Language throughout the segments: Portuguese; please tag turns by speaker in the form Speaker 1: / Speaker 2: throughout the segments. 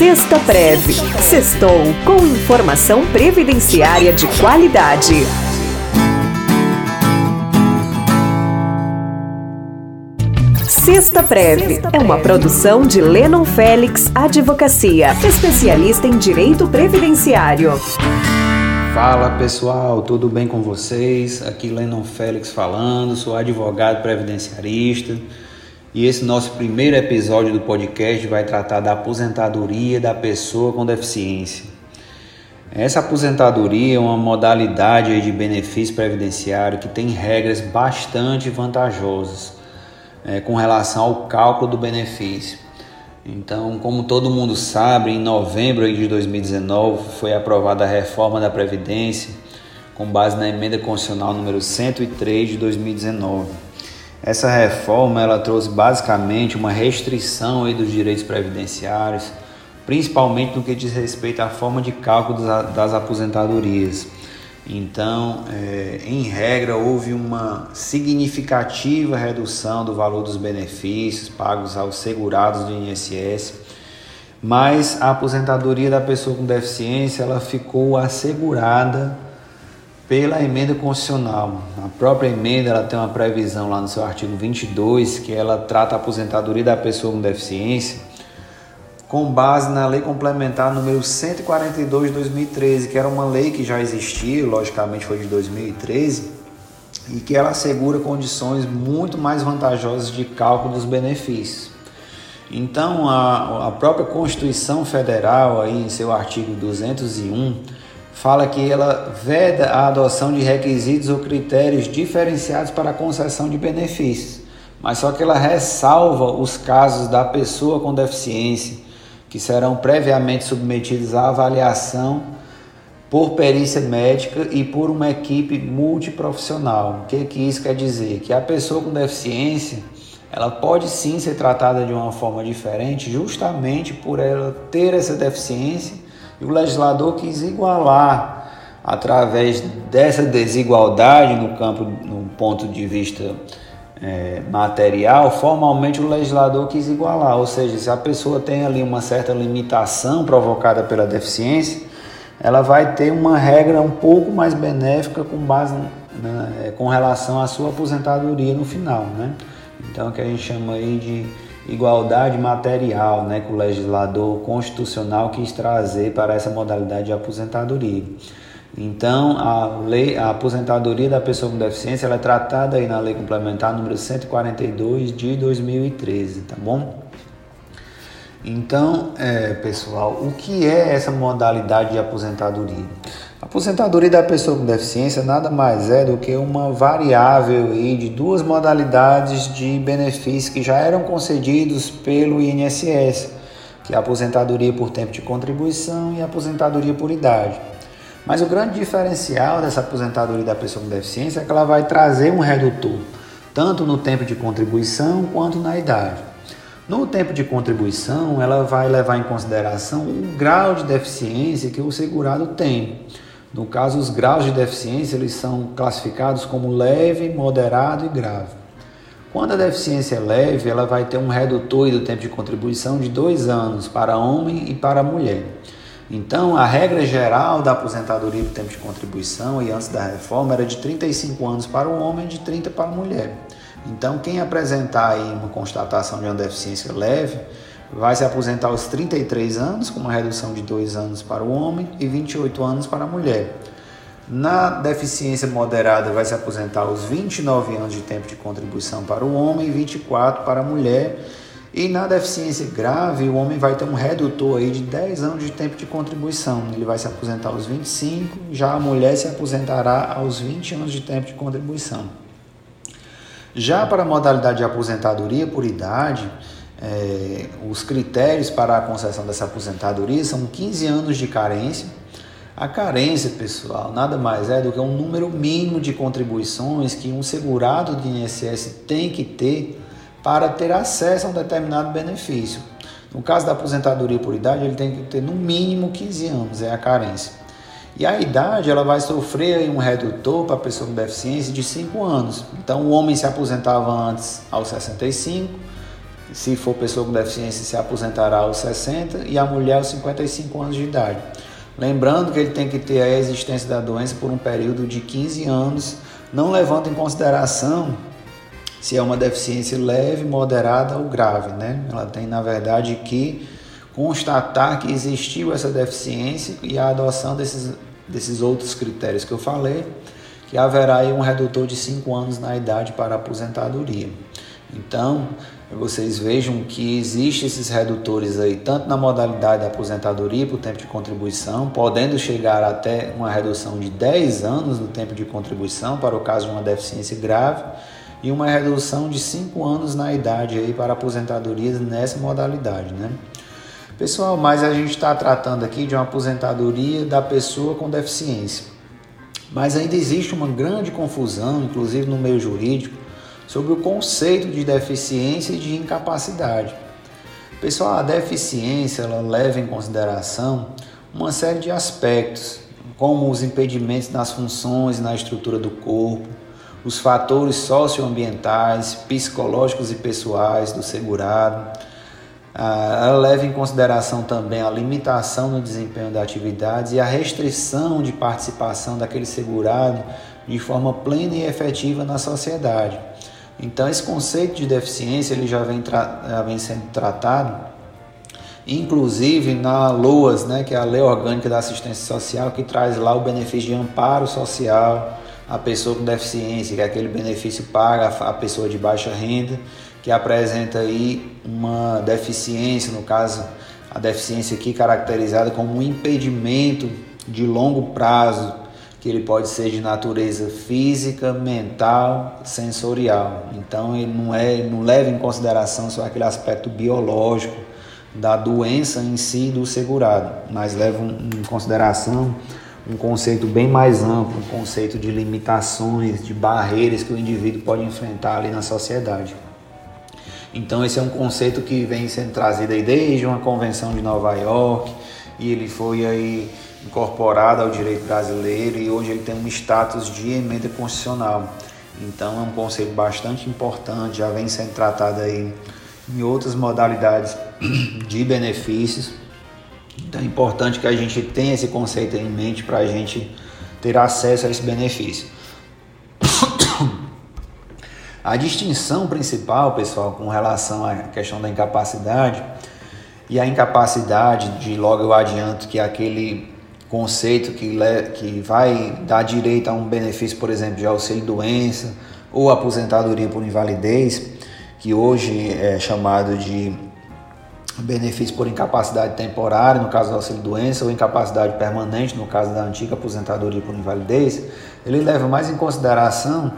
Speaker 1: Sexta Preve. Sextou com informação previdenciária de qualidade. Sexta Preve é uma produção de Lennon Félix Advocacia, especialista em direito previdenciário.
Speaker 2: Fala pessoal, tudo bem com vocês? Aqui Lennon Félix falando, sou advogado previdenciarista e esse nosso primeiro episódio do podcast vai tratar da aposentadoria da pessoa com deficiência. Essa aposentadoria é uma modalidade de benefício previdenciário que tem regras bastante vantajosas é, com relação ao cálculo do benefício. Então, como todo mundo sabe, em novembro de 2019 foi aprovada a reforma da Previdência com base na emenda constitucional número 103 de 2019. Essa reforma ela trouxe basicamente uma restrição aí dos direitos previdenciários, principalmente no que diz respeito à forma de cálculo das aposentadorias. Então, é, em regra, houve uma significativa redução do valor dos benefícios pagos aos segurados do INSS, mas a aposentadoria da pessoa com deficiência ela ficou assegurada pela emenda constitucional. A própria emenda ela tem uma previsão lá no seu artigo 22 que ela trata a aposentadoria da pessoa com deficiência com base na Lei Complementar número 142 de 2013, que era uma lei que já existia, logicamente foi de 2013, e que ela assegura condições muito mais vantajosas de cálculo dos benefícios. Então, a, a própria Constituição Federal, aí, em seu artigo 201, fala que ela veda a adoção de requisitos ou critérios diferenciados para a concessão de benefícios, mas só que ela ressalva os casos da pessoa com deficiência que serão previamente submetidos à avaliação por perícia médica e por uma equipe multiprofissional. O que, que isso quer dizer? Que a pessoa com deficiência ela pode sim ser tratada de uma forma diferente, justamente por ela ter essa deficiência e o legislador quis igualar através dessa desigualdade no campo, no ponto de vista é, material, formalmente o legislador quis igualar, ou seja, se a pessoa tem ali uma certa limitação provocada pela deficiência, ela vai ter uma regra um pouco mais benéfica com base é, com relação à sua aposentadoria no final, né? Então, o que a gente chama aí de igualdade material, né, que o legislador constitucional quis trazer para essa modalidade de aposentadoria. Então, a, lei, a aposentadoria da pessoa com deficiência ela é tratada aí na Lei Complementar número 142 de 2013, tá bom? Então, é, pessoal, o que é essa modalidade de aposentadoria? A aposentadoria da pessoa com deficiência nada mais é do que uma variável aí de duas modalidades de benefícios que já eram concedidos pelo INSS, que é a aposentadoria por tempo de contribuição e a aposentadoria por idade. Mas o grande diferencial dessa aposentadoria da pessoa com deficiência é que ela vai trazer um redutor, tanto no tempo de contribuição quanto na idade. No tempo de contribuição, ela vai levar em consideração o grau de deficiência que o segurado tem. No caso, os graus de deficiência eles são classificados como leve, moderado e grave. Quando a deficiência é leve, ela vai ter um redutor do tempo de contribuição de dois anos para homem e para mulher. Então, a regra geral da aposentadoria por tempo de contribuição e antes da reforma era de 35 anos para o homem e de 30 para a mulher. Então, quem apresentar aí uma constatação de uma deficiência leve vai se aposentar aos 33 anos, com uma redução de 2 anos para o homem e 28 anos para a mulher. Na deficiência moderada, vai se aposentar aos 29 anos de tempo de contribuição para o homem e 24 para a mulher e na deficiência grave, o homem vai ter um redutor aí de 10 anos de tempo de contribuição. Ele vai se aposentar aos 25, já a mulher se aposentará aos 20 anos de tempo de contribuição. Já para a modalidade de aposentadoria por idade, é, os critérios para a concessão dessa aposentadoria são 15 anos de carência. A carência, pessoal, nada mais é do que um número mínimo de contribuições que um segurado de INSS tem que ter para ter acesso a um determinado benefício. No caso da aposentadoria por idade, ele tem que ter no mínimo 15 anos, é a carência. E a idade, ela vai sofrer um redutor para a pessoa com deficiência de 5 anos. Então, o homem se aposentava antes aos 65, se for pessoa com deficiência, se aposentará aos 60 e a mulher aos 55 anos de idade. Lembrando que ele tem que ter a existência da doença por um período de 15 anos, não levando em consideração se é uma deficiência leve, moderada ou grave, né? Ela tem, na verdade, que constatar que existiu essa deficiência e a adoção desses, desses outros critérios que eu falei, que haverá aí um redutor de 5 anos na idade para aposentadoria. Então, vocês vejam que existem esses redutores aí, tanto na modalidade da aposentadoria por tempo de contribuição, podendo chegar até uma redução de 10 anos no tempo de contribuição para o caso de uma deficiência grave, e uma redução de 5 anos na idade aí para aposentadoria nessa modalidade, né? Pessoal, mas a gente está tratando aqui de uma aposentadoria da pessoa com deficiência. Mas ainda existe uma grande confusão, inclusive no meio jurídico, sobre o conceito de deficiência e de incapacidade. Pessoal, a deficiência ela leva em consideração uma série de aspectos, como os impedimentos nas funções e na estrutura do corpo, os fatores socioambientais, psicológicos e pessoais do segurado. Ah, ela leva em consideração também a limitação no desempenho da atividade e a restrição de participação daquele segurado de forma plena e efetiva na sociedade. Então, esse conceito de deficiência ele já vem, já vem sendo tratado, inclusive na LOAS, né, que é a Lei Orgânica da Assistência Social, que traz lá o benefício de amparo social, a pessoa com deficiência, que é aquele benefício paga a pessoa de baixa renda, que apresenta aí uma deficiência, no caso, a deficiência aqui caracterizada como um impedimento de longo prazo, que ele pode ser de natureza física, mental, sensorial. Então ele não é, não leva em consideração só aquele aspecto biológico da doença em si do segurado, mas leva em consideração um conceito bem mais amplo, um conceito de limitações, de barreiras que o indivíduo pode enfrentar ali na sociedade. Então esse é um conceito que vem sendo trazido aí desde uma convenção de Nova York e ele foi aí incorporado ao direito brasileiro e hoje ele tem um status de emenda constitucional. Então é um conceito bastante importante, já vem sendo tratado aí em outras modalidades de benefícios então é importante que a gente tenha esse conceito em mente para a gente ter acesso a esse benefício. A distinção principal, pessoal, com relação à questão da incapacidade e a incapacidade de logo eu adianto que é aquele conceito que, que vai dar direito a um benefício, por exemplo, de auxílio doença ou aposentadoria por invalidez, que hoje é chamado de benefício por incapacidade temporária, no caso do auxílio doença, ou incapacidade permanente, no caso da antiga aposentadoria por invalidez, ele leva mais em consideração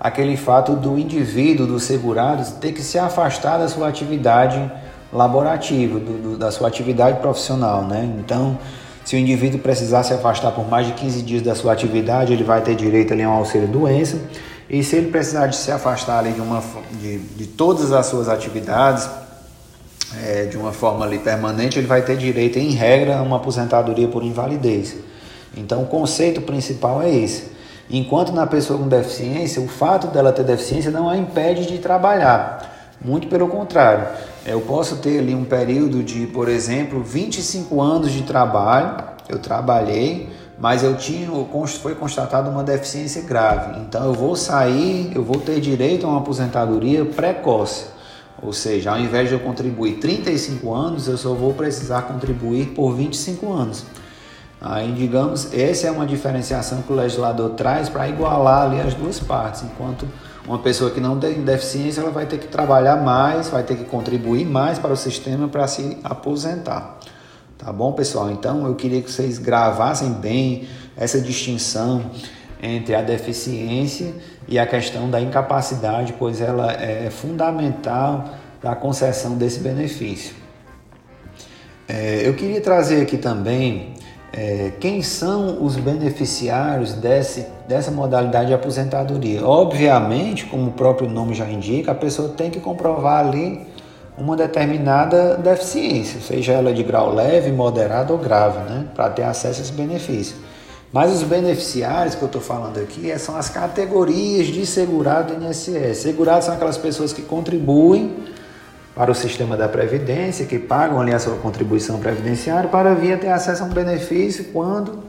Speaker 2: aquele fato do indivíduo, do segurado, ter que se afastar da sua atividade laborativa, do, do, da sua atividade profissional. Né? Então, se o indivíduo precisar se afastar por mais de 15 dias da sua atividade, ele vai ter direito ali a um auxílio doença. E se ele precisar de se afastar ali de, uma, de, de todas as suas atividades, é, de uma forma ali permanente, ele vai ter direito, em regra, a uma aposentadoria por invalidez. Então, o conceito principal é esse. Enquanto na pessoa com deficiência, o fato dela ter deficiência não a impede de trabalhar. Muito pelo contrário. Eu posso ter ali um período de, por exemplo, 25 anos de trabalho, eu trabalhei, mas eu tinha, foi constatada uma deficiência grave. Então eu vou sair, eu vou ter direito a uma aposentadoria precoce. Ou seja, ao invés de eu contribuir 35 anos, eu só vou precisar contribuir por 25 anos. Aí, digamos, essa é uma diferenciação que o legislador traz para igualar ali as duas partes. Enquanto uma pessoa que não tem deficiência, ela vai ter que trabalhar mais, vai ter que contribuir mais para o sistema para se aposentar. Tá bom, pessoal? Então, eu queria que vocês gravassem bem essa distinção entre a deficiência e a questão da incapacidade, pois ela é fundamental para a concessão desse benefício. É, eu queria trazer aqui também é, quem são os beneficiários desse, dessa modalidade de aposentadoria. Obviamente, como o próprio nome já indica, a pessoa tem que comprovar ali uma determinada deficiência, seja ela de grau leve, moderado ou grave, né, para ter acesso a esse benefício. Mas os beneficiários que eu estou falando aqui é, são as categorias de segurado do INSS. Segurados são aquelas pessoas que contribuem para o sistema da Previdência, que pagam ali a sua contribuição previdenciária, para vir a ter acesso a um benefício quando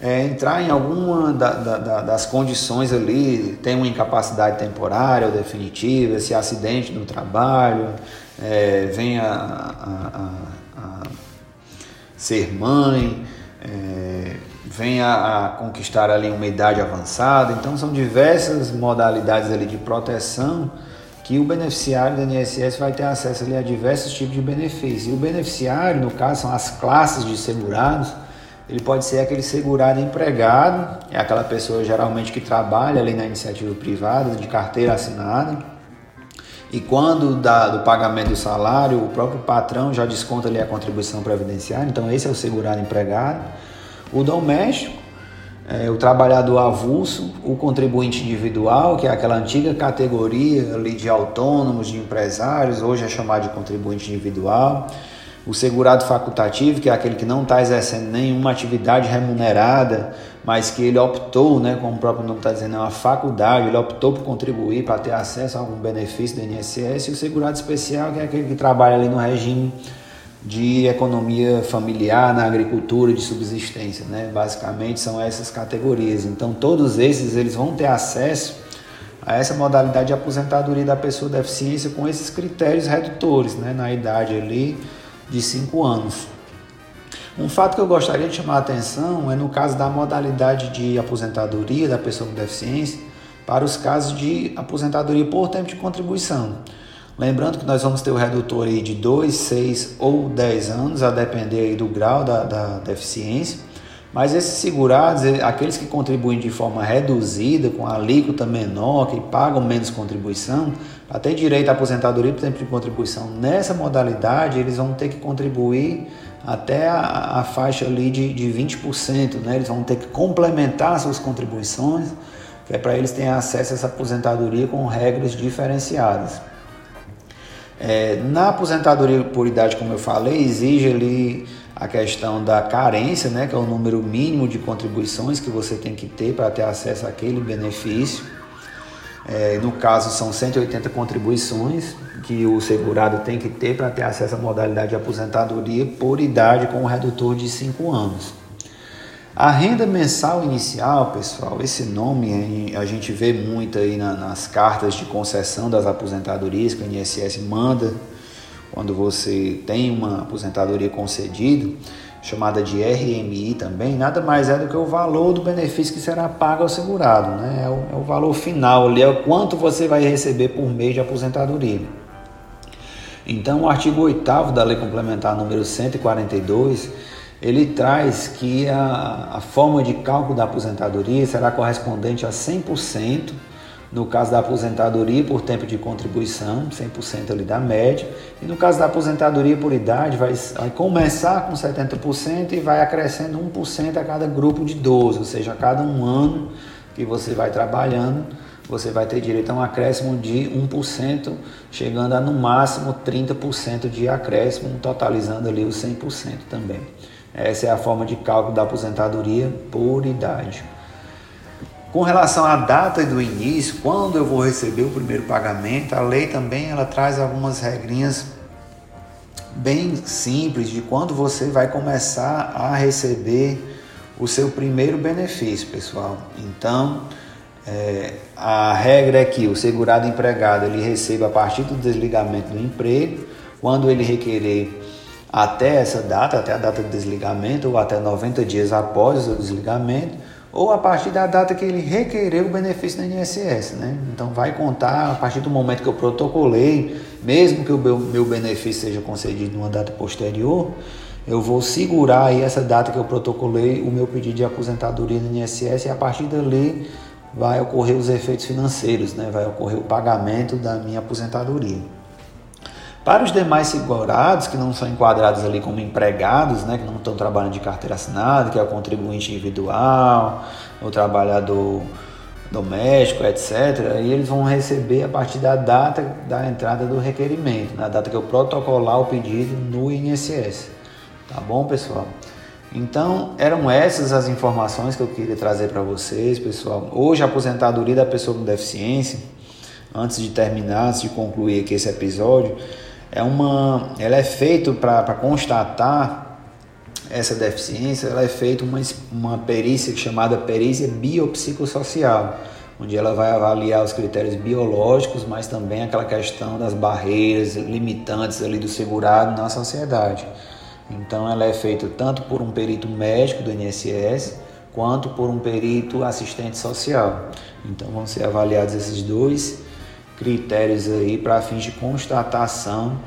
Speaker 2: é, entrar em alguma da, da, das condições ali, tem uma incapacidade temporária ou definitiva, esse acidente no trabalho, é, vem a, a, a, ser mãe, é, vem a, conquistar ali uma idade avançada. Então são diversas modalidades ali de proteção que o beneficiário do INSS vai ter acesso ali a diversos tipos de benefícios. E o beneficiário, no caso, são as classes de segurados. Ele pode ser aquele segurado empregado, é aquela pessoa geralmente que trabalha ali na iniciativa privada, de carteira assinada. E quando dá do pagamento do salário, o próprio patrão já desconta ali a contribuição previdenciária. Então esse é o segurado empregado. O doméstico é, o trabalhador avulso, o contribuinte individual, que é aquela antiga categoria ali de autônomos, de empresários, hoje é chamado de contribuinte individual, o segurado facultativo, que é aquele que não está exercendo nenhuma atividade remunerada, mas que ele optou, né, como o próprio nome está dizendo, é uma faculdade, ele optou por contribuir para ter acesso a algum benefício do INSS, e o segurado especial, que é aquele que trabalha ali no regime de economia familiar na agricultura de subsistência, né? Basicamente são essas categorias. Então todos esses eles vão ter acesso a essa modalidade de aposentadoria da pessoa deficiência com esses critérios redutores, né? Na idade ali de 5 anos. Um fato que eu gostaria de chamar a atenção é no caso da modalidade de aposentadoria da pessoa com deficiência para os casos de aposentadoria por tempo de contribuição. Lembrando que nós vamos ter o redutor aí de 2, 6 ou 10 anos, a depender aí do grau da, da deficiência. Mas esses segurados, aqueles que contribuem de forma reduzida, com alíquota menor, que pagam menos contribuição, para ter direito à aposentadoria por tempo de contribuição nessa modalidade, eles vão ter que contribuir até a, a faixa ali de, de 20%, né? eles vão ter que complementar suas contribuições, que é para eles terem acesso a essa aposentadoria com regras diferenciadas. É, na aposentadoria por idade, como eu falei, exige ali a questão da carência, né, que é o número mínimo de contribuições que você tem que ter para ter acesso àquele benefício. É, no caso, são 180 contribuições que o segurado tem que ter para ter acesso à modalidade de aposentadoria por idade com um redutor de 5 anos. A renda mensal inicial, pessoal, esse nome a gente vê muito aí nas cartas de concessão das aposentadorias que o INSS manda quando você tem uma aposentadoria concedida, chamada de RMI também, nada mais é do que o valor do benefício que será pago ao segurado, né? É o, é o valor final ali, é o quanto você vai receber por mês de aposentadoria. Então, o artigo 8 da Lei Complementar número 142 ele traz que a, a forma de cálculo da aposentadoria será correspondente a 100% no caso da aposentadoria por tempo de contribuição, 100% ali da média, e no caso da aposentadoria por idade, vai, vai começar com 70% e vai acrescendo 1% a cada grupo de 12, ou seja, a cada um ano que você vai trabalhando, você vai ter direito a um acréscimo de 1%, chegando a no máximo 30% de acréscimo, totalizando ali os 100% também. Essa é a forma de cálculo da aposentadoria por idade. Com relação à data do início, quando eu vou receber o primeiro pagamento, a lei também ela traz algumas regrinhas bem simples de quando você vai começar a receber o seu primeiro benefício, pessoal. Então, é, a regra é que o segurado empregado ele receba a partir do desligamento do emprego, quando ele requerer até essa data, até a data de desligamento, ou até 90 dias após o desligamento, ou a partir da data que ele requereu o benefício do INSS. Né? Então vai contar a partir do momento que eu protocolei, mesmo que o meu, meu benefício seja concedido numa data posterior, eu vou segurar aí essa data que eu protocolei o meu pedido de aposentadoria no INSS e a partir dali vai ocorrer os efeitos financeiros, né? vai ocorrer o pagamento da minha aposentadoria. Para os demais segurados, que não são enquadrados ali como empregados, né, que não estão trabalhando de carteira assinada, que é o contribuinte individual, o trabalhador doméstico, etc., e eles vão receber a partir da data da entrada do requerimento, na data que eu protocolar o pedido no INSS. Tá bom, pessoal? Então, eram essas as informações que eu queria trazer para vocês, pessoal. Hoje, a aposentadoria da pessoa com deficiência, antes de terminar, antes de concluir aqui esse episódio, é uma, ela é feito para constatar essa deficiência, ela é feita uma, uma perícia chamada perícia biopsicossocial, onde ela vai avaliar os critérios biológicos, mas também aquela questão das barreiras limitantes ali do segurado na sociedade. Então ela é feita tanto por um perito médico do INSS quanto por um perito assistente social. Então vão ser avaliados esses dois critérios aí para fins de constatação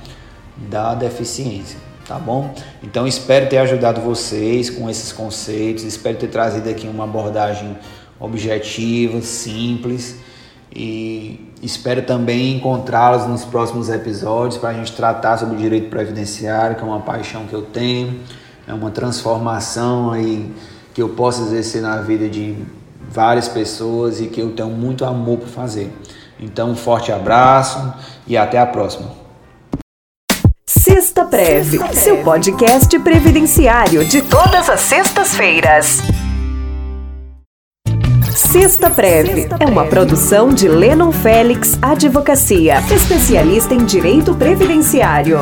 Speaker 2: da deficiência, tá bom? Então espero ter ajudado vocês com esses conceitos, espero ter trazido aqui uma abordagem objetiva, simples e espero também encontrá-los nos próximos episódios para a gente tratar sobre o direito previdenciário, que é uma paixão que eu tenho, é uma transformação aí que eu posso exercer na vida de várias pessoas e que eu tenho muito amor por fazer. Então, um forte abraço e até a próxima.
Speaker 1: Sexta Preve, seu podcast previdenciário de todas as sextas-feiras. Sexta Preve é uma produção de Lennon Félix Advocacia, especialista em direito previdenciário.